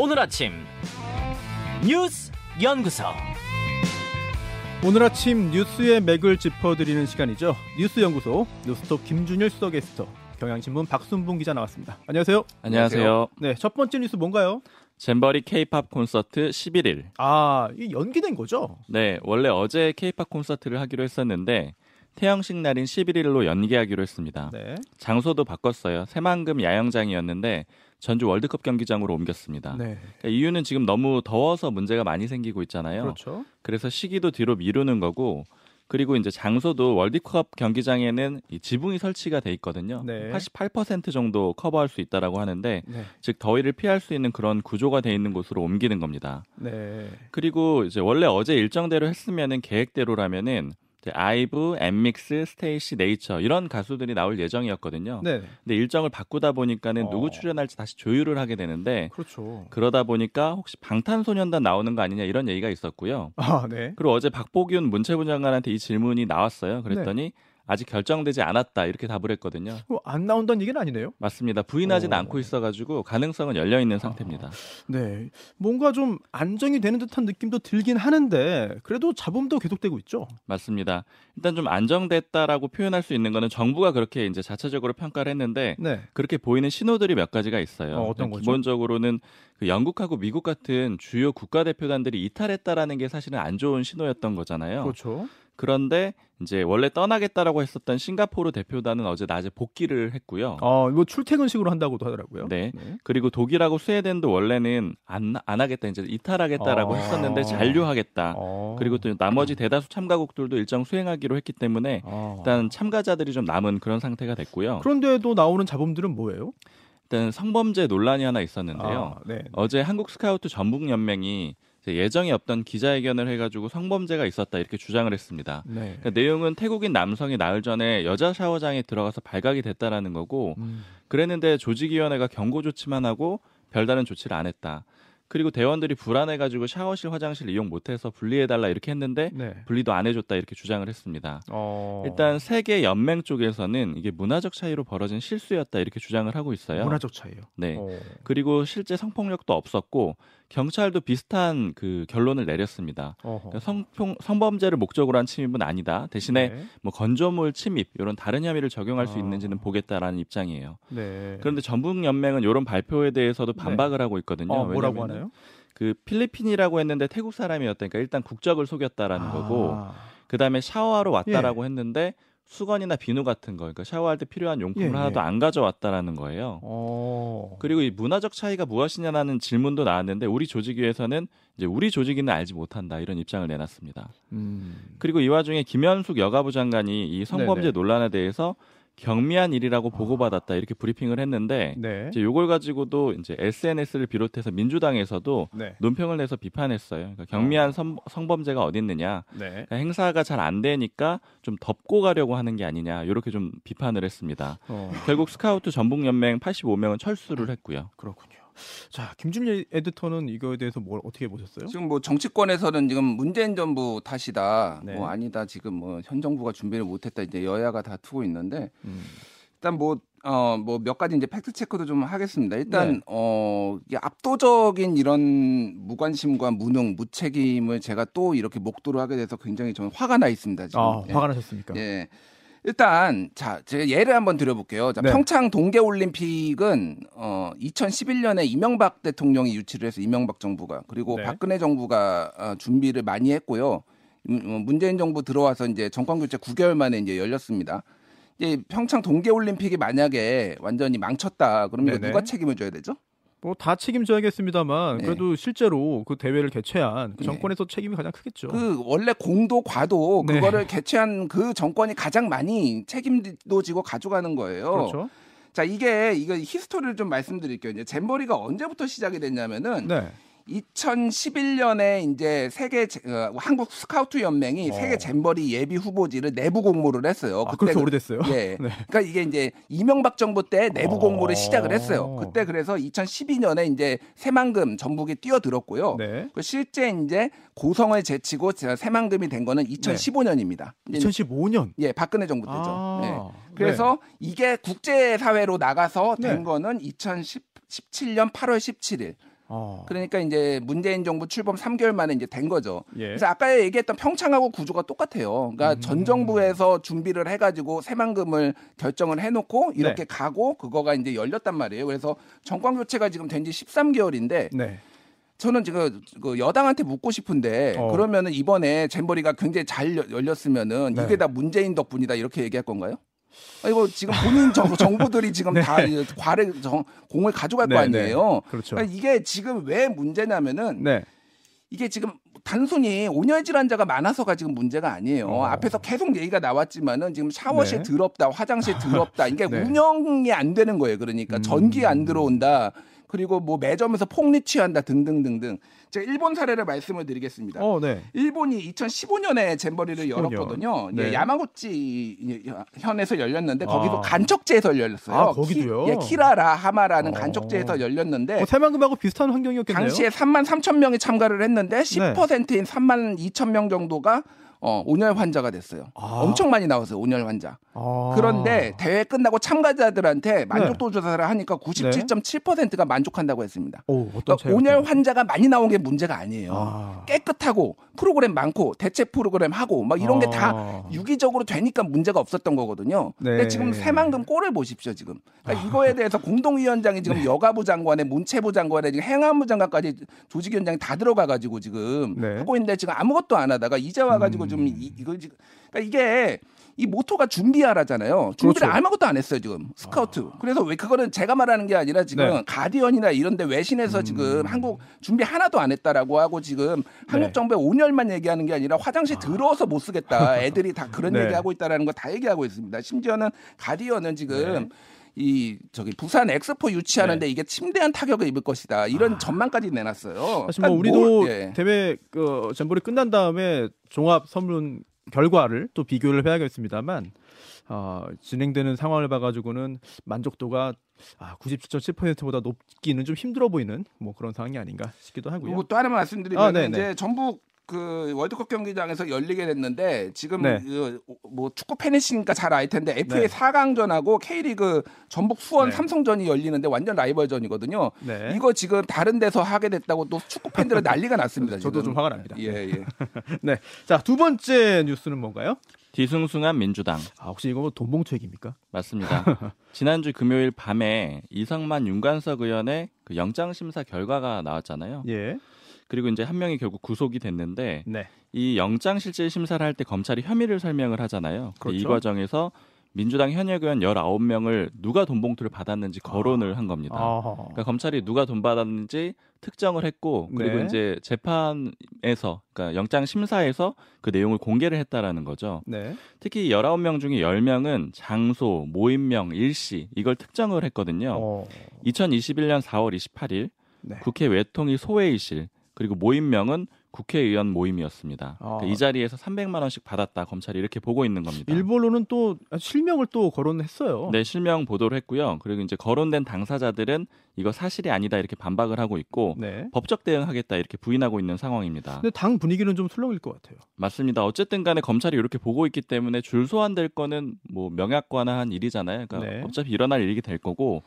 오늘 아침 뉴스 연구소 오늘 아침 뉴스의 맥을 짚어드리는 시간이죠. 뉴스 연구소 뉴스톱 김준일 수석 게스트 경향신문 박순봉 기자 나왔습니다. 안녕하세요. 안녕하세요. 네, 첫 번째 뉴스 뭔가요? 잼버리 케이팝 콘서트 11일. 아, 이 연기된 거죠? 네, 원래 어제 케이팝 콘서트를 하기로 했었는데 태영식 날인 11일로 연기하기로 했습니다. 네. 장소도 바꿨어요. 새만금 야영장이었는데 전주 월드컵 경기장으로 옮겼습니다. 네. 그러니까 이유는 지금 너무 더워서 문제가 많이 생기고 있잖아요. 그렇죠. 그래서 시기도 뒤로 미루는 거고 그리고 이제 장소도 월드컵 경기장에는 이 지붕이 설치가 돼 있거든요. 네. 88% 정도 커버할 수 있다라고 하는데 네. 즉 더위를 피할 수 있는 그런 구조가 돼 있는 곳으로 옮기는 겁니다. 네. 그리고 이제 원래 어제 일정대로 했으면은 계획대로라면은 아이브, 엔믹스, 스테이씨, 네이처 이런 가수들이 나올 예정이었거든요. 네. 근데 일정을 바꾸다 보니까는 어. 누구 출연할지 다시 조율을 하게 되는데 그렇죠. 그러다 보니까 혹시 방탄소년단 나오는 거 아니냐 이런 얘기가 있었고요. 아, 네. 그리고 어제 박보균 문체부 장관한테 이 질문이 나왔어요. 그랬더니 아직 결정되지 않았다 이렇게 답을 했거든요. 어, 안 나온다는 얘기는 아니네요. 맞습니다. 부인하진 어. 않고 있어가지고 가능성은 열려 있는 상태입니다. 네. 뭔가 좀 안정이 되는 듯한 느낌도 들긴 하는데 그래도 잡음도 계속되고 있죠. 맞습니다. 일단 좀 안정됐다라고 표현할 수 있는 거는 정부가 그렇게 이제 자체적으로 평가를 했는데 네. 그렇게 보이는 신호들이 몇 가지가 있어요. 어, 어떤 거죠? 기본적으로는 그 영국하고 미국 같은 주요 국가 대표단들이 이탈했다라는 게 사실은 안 좋은 신호였던 거잖아요. 그렇죠. 그런데 이제 원래 떠나겠다라고 했었던 싱가포르 대표단은 어제 낮에 복귀를 했고요. 어, 뭐 출퇴근식으로 한다고도 하더라고요. 네. 그리고 독일하고 스웨덴도 원래는 안, 안 하겠다 이제 이탈하겠다라고 어. 했었는데 잔류하겠다. 어. 그리고 또 나머지 대다수 참가국들도 일정 수행하기로 했기 때문에 어. 일단 참가자들이 좀 남은 그런 상태가 됐고요. 그런데도 나오는 잡음들은 뭐예요? 일단 성범죄 논란이 하나 있었는데요. 아, 네. 어제 한국 스카우트 전북 연맹이 예정이 없던 기자회견을 해가지고 성범죄가 있었다 이렇게 주장을 했습니다. 네. 그러니까 내용은 태국인 남성이 나흘 전에 여자 샤워장에 들어가서 발각이 됐다라는 거고 음. 그랬는데 조직위원회가 경고 조치만 하고 별다른 조치를 안 했다. 그리고 대원들이 불안해가지고 샤워실 화장실 이용 못해서 분리해달라 이렇게 했는데 네. 분리도 안 해줬다 이렇게 주장을 했습니다. 어. 일단 세계 연맹 쪽에서는 이게 문화적 차이로 벌어진 실수였다 이렇게 주장을 하고 있어요. 문화적 차이요. 네. 어. 그리고 실제 성폭력도 없었고 경찰도 비슷한 그 결론을 내렸습니다. 그러니까 성폭, 성범죄를 목적으로 한 침입은 아니다. 대신에 네. 뭐 건조물 침입 이런 다른 혐의를 적용할 수 아. 있는지는 보겠다라는 입장이에요. 네. 그런데 전북 연맹은 이런 발표에 대해서도 반박을 하고 있거든요. 어, 뭐라고 하나요? 그 필리핀이라고 했는데 태국 사람이었다니까 일단 국적을 속였다라는 거고 아. 그다음에 샤워하러 왔다라고 했는데 수건이나 비누 같은 거, 그러니까 샤워할 때 필요한 용품을 예, 하나도 예. 안 가져왔다라는 거예요. 어. 그리고 이 문화적 차이가 무엇이냐라는 질문도 나왔는데 우리 조직위에서는 이제 우리 조직위는 알지 못한다 이런 입장을 내놨습니다. 음. 그리고 이 와중에 김현숙 여가부 장관이 이 성범죄 네네. 논란에 대해서 경미한 일이라고 보고받았다 이렇게 브리핑을 했는데 네. 이제 요걸 가지고도 이제 SNS를 비롯해서 민주당에서도 네. 논평을 내서 비판했어요. 그러니까 경미한 성, 성범죄가 어딨느냐. 네. 그러니까 행사가 잘 안 되니까 좀 덮고 가려고 하는 게 아니냐. 이렇게 좀 비판을 했습니다. 어. 결국 스카우트 전북 연맹 85명은 철수를 했고요. 그렇군요. 자, 김준일 에디터는 이거에 대해서 뭘 어떻게 보셨어요? 지금 뭐 정치권에서는 지금 문재인 정부 탓이다. 네. 뭐 아니다. 지금 뭐 현 정부가 준비를 못 했다. 이제 여야가 다투고 있는데 음. 일단 뭐 어 뭐 몇 가지 이제 팩트 체크도 좀 하겠습니다. 일단 네. 어 압도적인 이런 무관심과 무능, 무책임을 제가 또 이렇게 목도를 하게 돼서 굉장히 저는 화가 나 있습니다. 지금. 아, 예. 화가 나셨습니까? 예. 일단 자, 제가 예를 한번 드려볼게요. 자, 네. 평창 동계 올림픽은 어 2011년에 이명박 대통령이 유치를 해서 이명박 정부가 그리고 네. 박근혜 정부가 어, 준비를 많이 했고요. 음, 어, 문재인 정부 들어와서 이제 정권 교체 9개월 만에 이제 열렸습니다. 이제 평창 동계 올림픽이 만약에 완전히 망쳤다. 그러면. 누가 책임을 져야 되죠? 뭐 다 책임져야겠습니다만 네. 그래도 실제로 그 대회를 개최한 그 네. 정권에서 책임이 가장 크겠죠. 그 원래 공도 과도 네. 그거를 개최한 그 정권이 가장 많이 책임도 지고 가져가는 거예요. 그렇죠. 자 이게 이거 히스토리를 좀 말씀드릴게요. 이제 잼버리가 언제부터 시작이 됐냐면은 네. 2011년에 이제 세계 제- 어, 한국 스카우트 연맹이 어. 세계 잼버리 예비 후보지를 내부 공모를 했어요. 아, 그렇게 그- 오래됐어요? 예. 네. 그러니까 이게 이제 이명박 정부 때 내부 어. 공모를 시작을 했어요. 그때 그래서 2012년에 이제 새만금 전북에 뛰어들었고요. 네. 그 실제 이제 고성을 제치고 제가 새만금이 된 거는 2015년입니다. 2015년. 예, 박근혜 정부 때죠. 아, 예. 그래서 이게 국제 사회로 나가서 된 네. 거는 2017년 8월 17일. 어. 그러니까 이제 문재인 정부 출범 3개월 만에 이제 된 거죠. 예. 그래서 아까 얘기했던 평창하고 구조가 똑같아요. 그러니까 음. 전 정부에서 준비를 해가지고 새만금을 결정을 해놓고 이렇게 네. 가고 그거가 이제 열렸단 말이에요. 그래서 정권 교체가 지금 된 지 13개월인데 네. 저는 지금 그 여당한테 묻고 싶은데 어. 그러면은 이번에 잼버리가 굉장히 잘 열- 열렸으면은 네. 이게 다 문재인 덕분이다 이렇게 얘기할 건가요? 아, 이거 지금 본인 정, 정부들이 지금 다이 과를 정, 공을 가져갈 거 네, 아니에요. 그렇죠. 그러니까 이게 지금 왜 문제냐면은 네. 이게 지금 단순히 온열 질환자가 많아서가 지금 문제가 아니에요. 어. 앞에서 계속 얘기가 나왔지만은 지금 샤워실 네. 더럽다, 화장실 더럽다. 이게 네. 운영이 안 되는 거예요. 그러니까 음. 전기 안 들어온다. 그리고 뭐 매점에서 폭리 취한다 등등등등. 제가 일본 사례를 말씀을 드리겠습니다. 어, 네. 일본이 2015년에 잼버리를 15년. 열었거든요. 네. 예, 야마구치 현에서 열렸는데 거기도 아. 간척지에서 열렸어요. 아, 거기도요? 키, 예, 키라라 하마라는 어. 간척지에서 열렸는데 어, 새만금하고 비슷한 환경이었겠네요. 네. 당시에 3만 3천 명이 참가를 했는데 10%인 3만 2천 명 정도가 어, 온열 환자가 됐어요. 아. 엄청 많이 나왔어요, 온열 환자. 아. 그런데 대회 끝나고 참가자들한테 네. 만족도 조사를 하니까 97.7%가 만족한다고 했습니다. 오, 그러니까 온열? 환자가 많이 나온 게 문제가 아니에요. 아. 깨끗하고 프로그램 많고 대책 프로그램 하고 막 이런 게다 아. 유기적으로 되니까 문제가 없었던 거거든요. 네. 근데 지금 새만금 꼴을 보십시오 지금. 그러니까 이거에 대해서 공동위원장이 지금 여가부 장관에 문체부 장관에 지금 행안부 장관까지 조직위원장이 다 들어가 가지고 지금 네. 하고 있는데 지금 아무것도 안 하다가 이제 와 가지고 음. 좀 이, 이거 지금 그러니까 이게 이 모토가 준비하라잖아요. 준비를 그렇죠. 아무것도 안 했어요 지금 스카우트. 그래서 왜 그거는 제가 말하는 게 아니라 지금 네. 음. 가디언이나 이런데 외신에서 지금 한국 준비 하나도 안 했다라고 하고 지금 한국 네. 정부의 온열만 얘기하는 게 아니라 화장실 더러워서 못 쓰겠다. 애들이 다 그런 네. 얘기하고 있다라는 거 다 얘기하고 있습니다. 심지어는 가디언은 지금 이 저기 부산 엑스포 유치하는데 이게 침대한 타격을 입을 것이다. 이런 전망까지 내놨어요. 사실 뭐 그러니까 우리도 뭘- 예. 대회 그 잼버리 끝난 다음에 종합 선문 결과를 또 비교를 해야겠습니다만 어, 진행되는 상황을 봐가지고는 만족도가 아, 97.7%보다 높기는 좀 힘들어 보이는 뭐 그런 상황이 아닌가 싶기도 하고요. 그리고 또 하나 말씀드리면 아, 네네. 이제 전북 그 월드컵 경기장에서 열리게 됐는데 지금 네. 그, 뭐 축구 팬이시니까 잘 알 텐데 FA 네. 4강전하고 K리그 전북 수원 네. 삼성전이 열리는데 완전 라이벌전이거든요. 네. 이거 지금 다른 데서 하게 됐다고 또 축구 팬들은 난리가 났습니다. 저도 지금. 좀 화가 납니다. 예, 예. 네. 자, 두 번째 뉴스는 뭔가요? 뒤숭숭한 민주당 아, 혹시 이거 뭐 돈봉투 얘기입니까? 맞습니다. 지난주 금요일 밤에 이성만 윤관석 의원의 그 영장 심사 결과가 나왔잖아요. 예. 그리고 이제 한 명이 결국 구속이 됐는데 네. 이 영장 실질 심사를 할 때 검찰이 혐의를 설명을 하잖아요. 근데 이 그렇죠. 과정에서 민주당 현역 의원 19명을 누가 돈 봉투를 받았는지 거론을 한 겁니다. 아하. 그러니까 검찰이 누가 돈 받았는지 특정을 했고 그리고 네. 이제 재판에서 그러니까 영장 심사에서 그 내용을 공개를 했다라는 거죠. 네. 특히 19명 중에 10명은 장소, 모임명, 일시 이걸 특정을 했거든요. 어. 2021년 4월 28일 네. 국회 외통위 소회의실 그리고 모임명은 국회의원 모임이었습니다. 아. 그러니까 이 자리에서 300만 원씩 받았다 검찰이 이렇게 보고 있는 겁니다. 일본로는 또 실명을 또 거론했어요. 네, 실명 보도를 했고요. 그리고 이제 거론된 당사자들은 이거 사실이 아니다 이렇게 반박을 하고 있고 네. 법적 대응하겠다 이렇게 부인하고 있는 상황입니다. 근데 당 분위기는 좀 술렁일 것 같아요. 맞습니다. 어쨌든 간에 검찰이 이렇게 보고 있기 때문에 줄 소환될 거는 뭐 명약관화한 일이잖아요. 그러니까 네. 어차피 일어날 일이 될 거고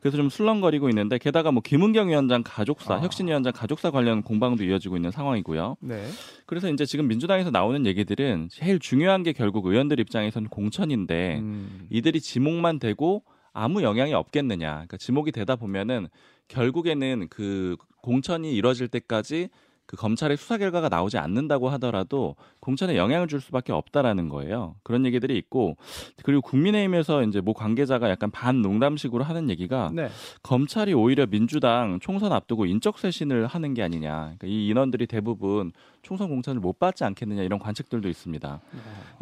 그래서 좀 술렁거리고 있는데 게다가 뭐 김은경 위원장 가족사, 아. 혁신위원장 가족사 관련 공방도 이어지고 있는 상황이 고요. 네. 그래서 이제 지금 민주당에서 나오는 얘기들은 제일 중요한 게 결국 의원들 입장에서는 공천인데 음. 이들이 지목만 되고 아무 영향이 없겠느냐. 그러니까 지목이 되다 보면은 결국에는 그 공천이 이뤄질 때까지 그 검찰의 수사 결과가 나오지 않는다고 하더라도 공천에 영향을 줄 수밖에 없다라는 거예요. 그런 얘기들이 있고 그리고 국민의힘에서 이제 모 관계자가 약간 반 농담식으로 하는 얘기가 네. 검찰이 오히려 민주당 총선 앞두고 인적 쇄신을 하는 게 아니냐. 그러니까 이 인원들이 대부분 총선 공천을 못 받지 않겠느냐 이런 관측들도 있습니다.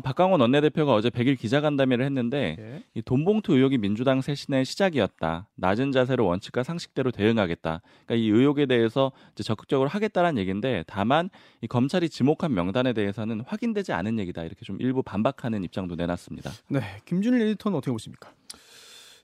박강원 원내대표가 어제 100일 기자간담회를 했는데 예. 이 돈봉투 의혹이 민주당 쇄신의 시작이었다. 낮은 자세로 원칙과 상식대로 대응하겠다. 그러니까 이 의혹에 대해서 이제 적극적으로 하겠다라는 얘기 인데 다만 이 검찰이 지목한 명단에 대해서는 확인되지 않은 얘기다. 이렇게 좀 일부 반박하는 입장도 내놨습니다. 네. 김준일 에디터는 어떻게 보십니까?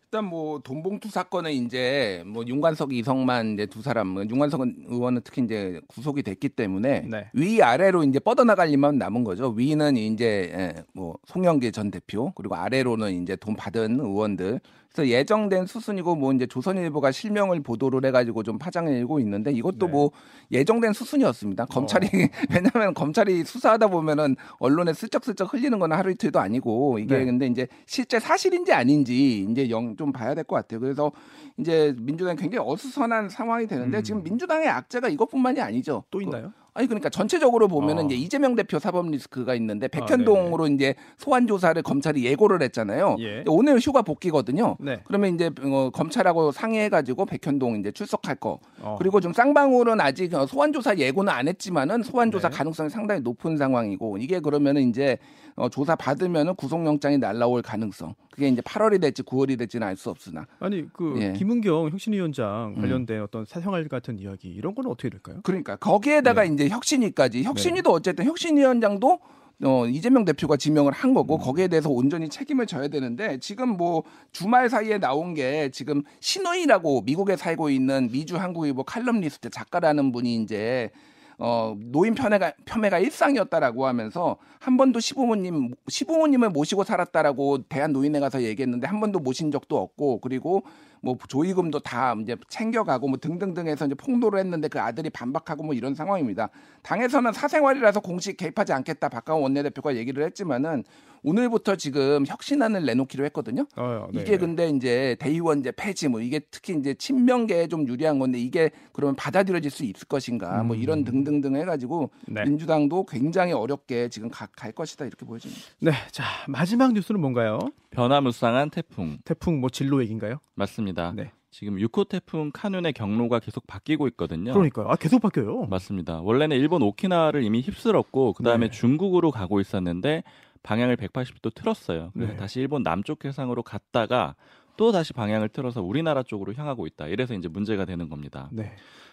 일단 뭐 돈봉투 사건은 이제 뭐 윤관석, 이성만 이제 두 사람, 뭐 윤관석 의원은 특히 이제 구속이 됐기 때문에 네. 위 아래로 이제 뻗어나갈 일만 남은 거죠. 위는 이제 예, 뭐 송영길 전 대표 그리고 아래로는 이제 돈 받은 의원들 그래서 예정된 수순이고 뭐 이제 조선일보가 실명을 보도를 해가지고 좀 파장을 일고 있는데 이것도 네. 뭐 예정된 수순이었습니다. 검찰이 왜냐하면 검찰이 수사하다 보면은 언론에 슬쩍슬쩍 흘리는 건 하루 이틀도 아니고 이게 네. 근데 이제 실제 사실인지 아닌지 이제 영 좀 봐야 될 것 같아요. 그래서 이제 민주당이 굉장히 어수선한 상황이 되는데 음. 지금 민주당의 악재가 이것뿐만이 아니죠. 또 그- 있나요? 아니 그러니까 전체적으로 보면은 어. 이제 이재명 대표 사법 리스크가 있는데 아, 백현동으로 이제 소환 조사를 검찰이 예고를 했잖아요. 예. 오늘 휴가 복귀거든요. 네. 그러면 이제 어, 검찰하고 상의해가지고 백현동 이제 출석할 거. 어. 그리고 좀 쌍방울은 아직 어, 소환 조사 예고는 안 했지만은 소환 조사 네. 가능성이 상당히 높은 상황이고 이게 그러면은 이제 어, 조사 받으면은 구속영장이 날라올 가능성. 그게 이제 8월이 될지 9월이 될지는 알 수 없으나. 아니 그 예. 김은경 혁신위원장 음. 관련된 어떤 사생활 같은 이야기 이런 거는 어떻게 될까요? 그러니까 거기에다가 네. 이제 혁신위까지 혁신위도 어쨌든 혁신위원장도 어, 이재명 대표가 지명을 한 음. 거고 거기에 대해서 온전히 책임을 져야 되는데 지금 뭐 주말 사이에 나온 게 지금 신우이라고 미국에 살고 있는 미주 한국일보 칼럼니스트 작가라는 분이 이제 어, 노인 편애가, 폄훼가 일상이었다라고 하면서 한 번도 시부모님, 시부모님을 모시고 살았다라고 대한노인회 가서 얘기했는데 한 번도 모신 적도 없고 그리고 뭐 조의금도 다 이제 챙겨가고 뭐 등등등 해서 이제 폭로를 했는데 그 아들이 반박하고 뭐 이런 상황입니다. 당에서는 사생활이라서 공식 개입하지 않겠다 박강원 원내대표가 얘기를 했지만은 오늘부터 지금 혁신안을 내놓기로 했거든요. 어, 네. 이게 근데 이제 대의원제 폐지 뭐 이게 특히 이제 친명계에 좀 유리한 건데 이게 그러면 받아들여질 수 있을 것인가 뭐 이런 등등등 해가지고 음. 네. 민주당도 굉장히 어렵게 지금 가- 갈 것이다 이렇게 보여집니다. 네. 자, 마지막 뉴스는 뭔가요? 변화무쌍한 태풍 태풍 뭐 진로 얘기인가요? 맞습니다. 네. 지금 6호 태풍 카눈의 경로가 계속 바뀌고 있거든요. 그러니까요. 아, 계속 바뀌어요. 맞습니다. 원래는 일본 오키나와를 이미 휩쓸었고 그 다음에 네. 중국으로 가고 있었는데 방향을 180도 틀었어요. 그래서 네. 다시 일본 남쪽 해상으로 갔다가 또 다시 방향을 틀어서 우리나라 쪽으로 향하고 있다. 이래서 이제 문제가 되는 겁니다. 네.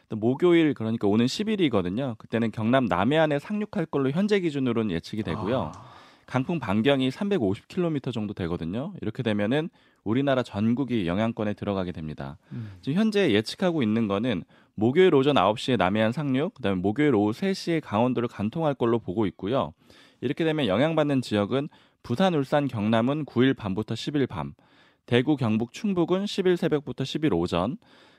또 목요일 그러니까 오는 10일이거든요. 그때는 경남 남해안에 상륙할 걸로 현재 기준으로는 예측이 되고요. 아, 강풍 반경이 350km 정도 되거든요. 이렇게 되면은 우리나라 전국이 영향권에 들어가게 됩니다. 음. 지금 현재 예측하고 있는 거는 목요일 오전 9시에 남해안 상륙, 그다음에 목요일 오후 3시에 강원도를 관통할 걸로 보고 있고요. 이렇게 되면 영향받는 지역은 부산, 울산, 경남은 9일 밤부터 10일 밤, 대구, 경북, 충북은 10일 새벽부터 10일 오전,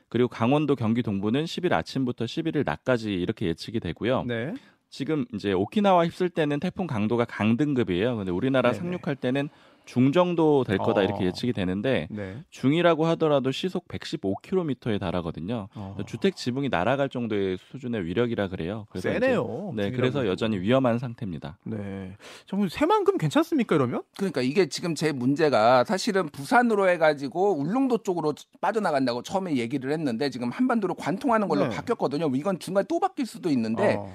그리고 강원도, 경기 동부는 10일 아침부터 11일 낮까지 이렇게 예측이 되고요. 네. 지금 이제 오키나와 휩쓸 때는 태풍 강도가 강등급이에요. 근데 우리나라 네네. 상륙할 때는 중 정도 될 거다 어. 이렇게 예측이 되는데 네. 중이라고 하더라도 시속 115km에 달하거든요. 어. 주택 지붕이 날아갈 정도의 수준의 위력이라 그래요. 그래서 세네요. 이제- 네, 그래서. 여전히 위험한 상태입니다. 네. 정말 새만큼 괜찮습니까 이러면? 그러니까 이게 지금 제 문제가 사실은 부산으로 해가지고 울릉도 쪽으로 빠져나간다고 처음에 얘기를 했는데 지금 한반도로 관통하는 걸로 네. 바뀌었거든요. 이건 중간에 또 바뀔 수도 있는데 어.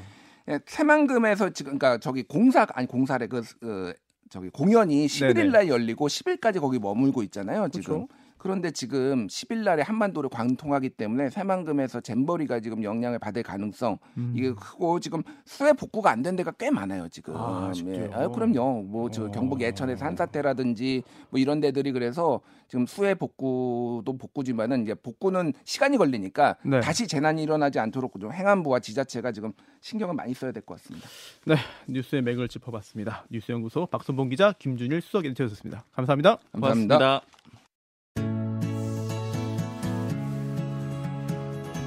예, 새만금에서 지금 그러니까 저기 공사 아니 공사래 그 어, 저기 공연이 11일 네네. 날 열리고 10일까지 거기 머물고 있잖아요. 지금. 그렇죠. 그런데 지금 10일 날에 한반도를 관통하기 때문에 새만금에서 잼버리가 지금 영향을 받을 가능성 음. 이게 크고 지금 수해 복구가 안 된 데가 꽤 많아요 지금. 아, 아쉽게요. 아, 그럼요. 뭐저 어. 경북 예천에서 한사태라든지 뭐 이런 데들이 그래서 지금 수해 복구도 복구지만은 이제 복구는 시간이 걸리니까 네. 다시 재난이 일어나지 않도록 좀 행안부와 지자체가 지금 신경을 많이 써야 될 것 같습니다. 네. 뉴스의 맥을 짚어봤습니다. 뉴스연구소 박선봉 기자, 김준일 수석 에디터였습니다. 감사합니다. 감사합니다. 고맙습니다.